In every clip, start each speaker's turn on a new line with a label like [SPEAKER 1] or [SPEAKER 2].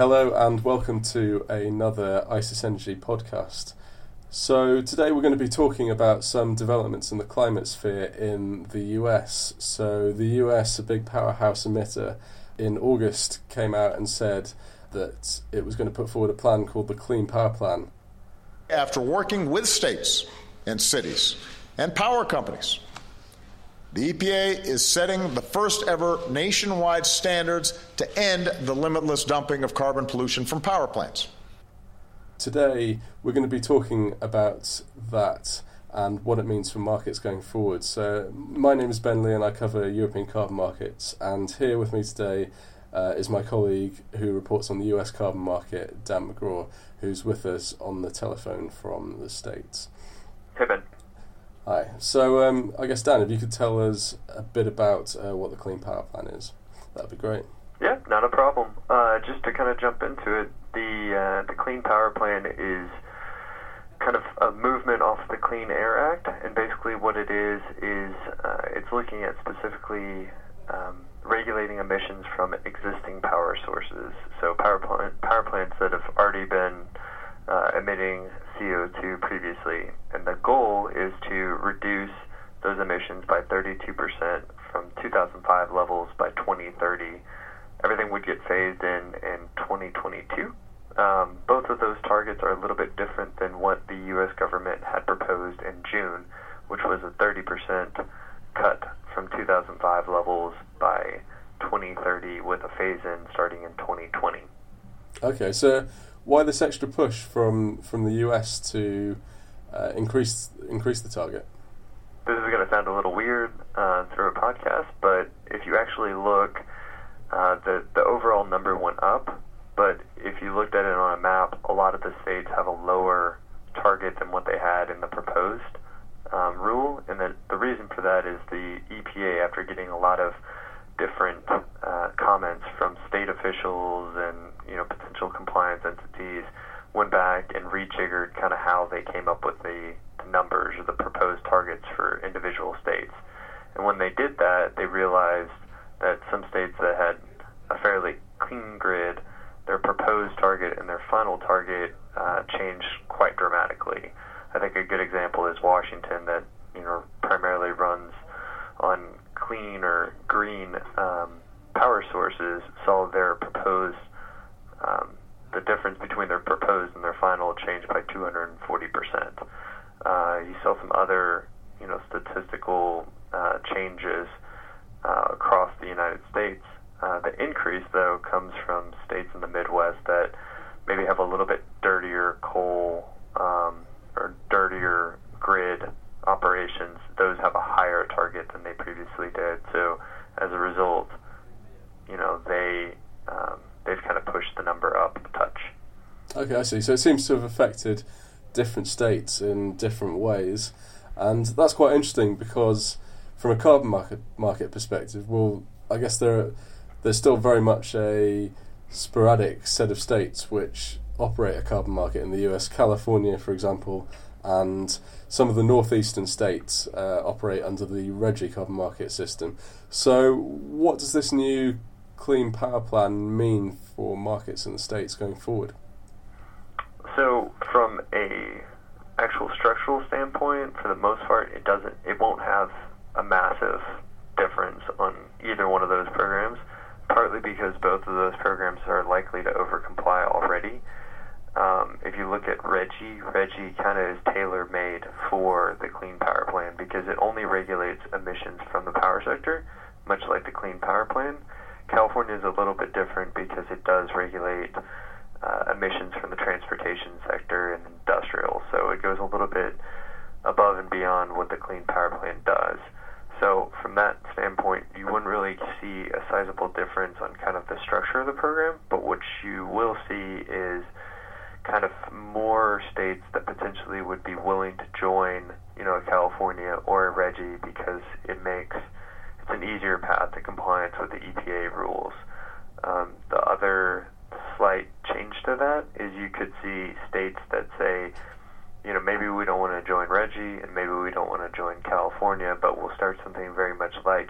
[SPEAKER 1] Hello and welcome to another ICIS Energy podcast. So, today we're going to be talking about some developments in the climate sphere in the US. So, the US, a big powerhouse emitter, in August came out and said that it was going to put forward a plan called the Clean Power Plan.
[SPEAKER 2] After working with states and cities and power companies, the EPA is setting the first ever nationwide standards to end the limitless dumping of carbon pollution from power plants.
[SPEAKER 1] Today, we're going to be talking about that and what it means for markets going forward. So, my name is Ben Lee and I cover European carbon markets. And here with me today uh, is my colleague who reports on the US carbon market, Dan McGraw, who's with us on the telephone from the States.
[SPEAKER 3] Hey, Ben.
[SPEAKER 1] Hi. So, um, I guess, Dan, if you could tell us a bit about uh, what the Clean Power Plan is, that'd be great.
[SPEAKER 3] Yeah, not a problem. Uh, just to kind of jump into it, the uh, the Clean Power Plan is kind of a movement off the Clean Air Act, and basically what it is is uh, it's looking at specifically um, regulating emissions from existing power sources. So power plant, power plants that have already been uh, emitting CO2 previously, and the goal is to reduce those emissions by 32% from 2005 levels by 2030. Everything would get phased in in 2022. Um, both of those targets are a little bit different than what the U.S. government had proposed in June, which was a 30% cut from 2005 levels by 2030 with a phase in starting in 2020.
[SPEAKER 1] Okay, so why this extra push from from the US to uh, increase increase the target?
[SPEAKER 3] This is going to sound a little weird uh, through a podcast, but if you actually look, uh, the the overall number went up. But if you looked at it on a map, a lot of the states have a lower target than what they had in the proposed um, rule, and the the reason for that is the EPA, after getting a lot of different comments from state officials and you know potential compliance entities went back and rejiggered kind of how they came up with the, the numbers or the proposed targets for individual states. And when they did that, they realized that some states that had a fairly clean grid, their proposed target and their final target uh, changed quite dramatically. I think a good example is Washington, that you know primarily runs on clean or green um, sources saw their proposed um, the difference between their proposed and their final change by 240 percent. Uh, you saw some other you know statistical uh, changes uh, across the United States. Uh, the increase, though, comes from states in the Midwest that maybe have a little bit dirtier coal um, or dirtier grid operations, those have a higher target than they previously did. So as a result, you know they um, they've kind of pushed the number up a touch.
[SPEAKER 1] Okay, I see. So it seems to have affected different states in different ways, and that's quite interesting because from a carbon market market perspective, well, I guess there there's still very much a sporadic set of states which operate a carbon market in the US. California, for example, and some of the northeastern states uh, operate under the RGGI carbon market system. So, what does this new clean power plan mean for markets in the states going forward?
[SPEAKER 3] So, from a actual structural standpoint, for the most part, it doesn't. It won't have a massive difference on either one of those programs. Partly because both of those programs are likely to overcomply already. Um, if you look at RGGI, RGGI kind of is tailor made for the Clean Power Plan because it only regulates emissions from the power sector, much like the Clean Power Plan. California is a little bit different because it does regulate uh, emissions from the transportation sector and industrial, so it goes a little bit above and beyond what the Clean Power Plan does. So, from that standpoint, you wouldn't really see a sizable difference on kind of the structure of the program, but what you will see is kind of more states that potentially would be willing to join, you know, California or a RGGI because it makes it's an easier path to compliance with the EPA rules. Um, the other slight change to that is you could see states that say, you know, maybe we don't want to join RGGI and maybe we don't want to join California, but we'll start something very much like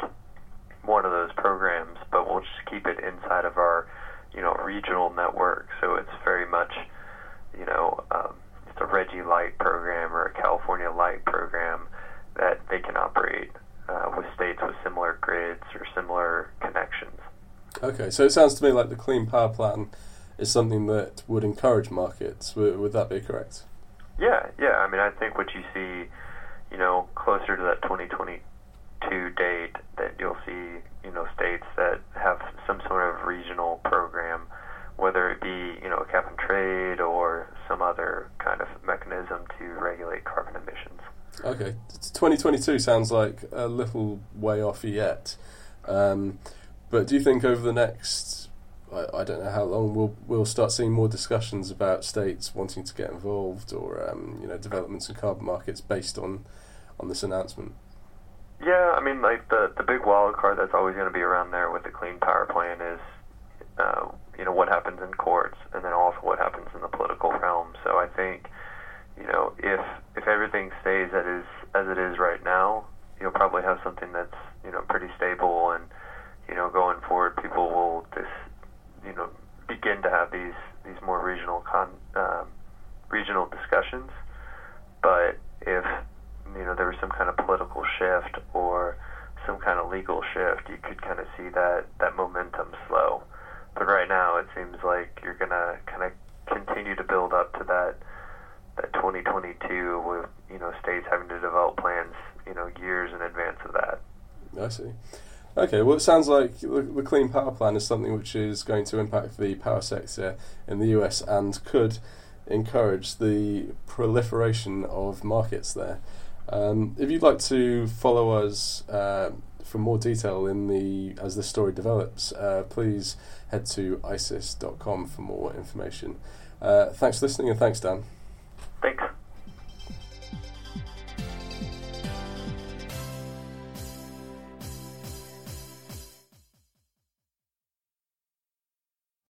[SPEAKER 3] one of those programs, but we'll just keep it inside of our you know regional network, so it's very much you know um, it's a RGGI Light program or a California Light program that they can operate uh, with states with similar grids or similar connections.
[SPEAKER 1] Okay, so it sounds to me like the Clean Power Plan is something that would encourage markets. Would, would that be correct?
[SPEAKER 3] Yeah, yeah. I mean, I think what you see, you know, closer to that 2022 date, that you'll see, you know, states that have some sort of regional program, whether it be, you know, a cap and trade or some other kind of mechanism to regulate carbon emissions.
[SPEAKER 1] Okay, 2022 sounds like a little way off yet. Um, but do you think over the next, I, I, don't know how long, we'll we'll start seeing more discussions about states wanting to get involved or um, you know developments in carbon markets based on on this announcement?
[SPEAKER 3] Yeah, I mean, like the the big wild card that's always going to be around there with the Clean Power Plan is, uh, you know, what happens in courts, and then also what happens in the political realm. So I think, you know, if if everything stays as is as it is right now, you'll probably have something that's you know pretty stable and you know, going forward, people will just, you know, begin to have these these more regional con um, regional discussions. But if you know there was some kind of political shift or some kind of legal shift, you could kind of see that that momentum slow. But right now, it seems like you're gonna kind of continue to build up to that that 2022 with you know states having to develop plans you know years in advance of that.
[SPEAKER 1] I see. Okay, well, it sounds like the Clean Power Plan is something which is going to impact the power sector in the US and could encourage the proliferation of markets there. Um, if you'd like to follow us uh, for more detail in the as the story develops, uh, please head to icis.com for more information. Uh, thanks for listening and thanks, Dan.
[SPEAKER 3] Thanks.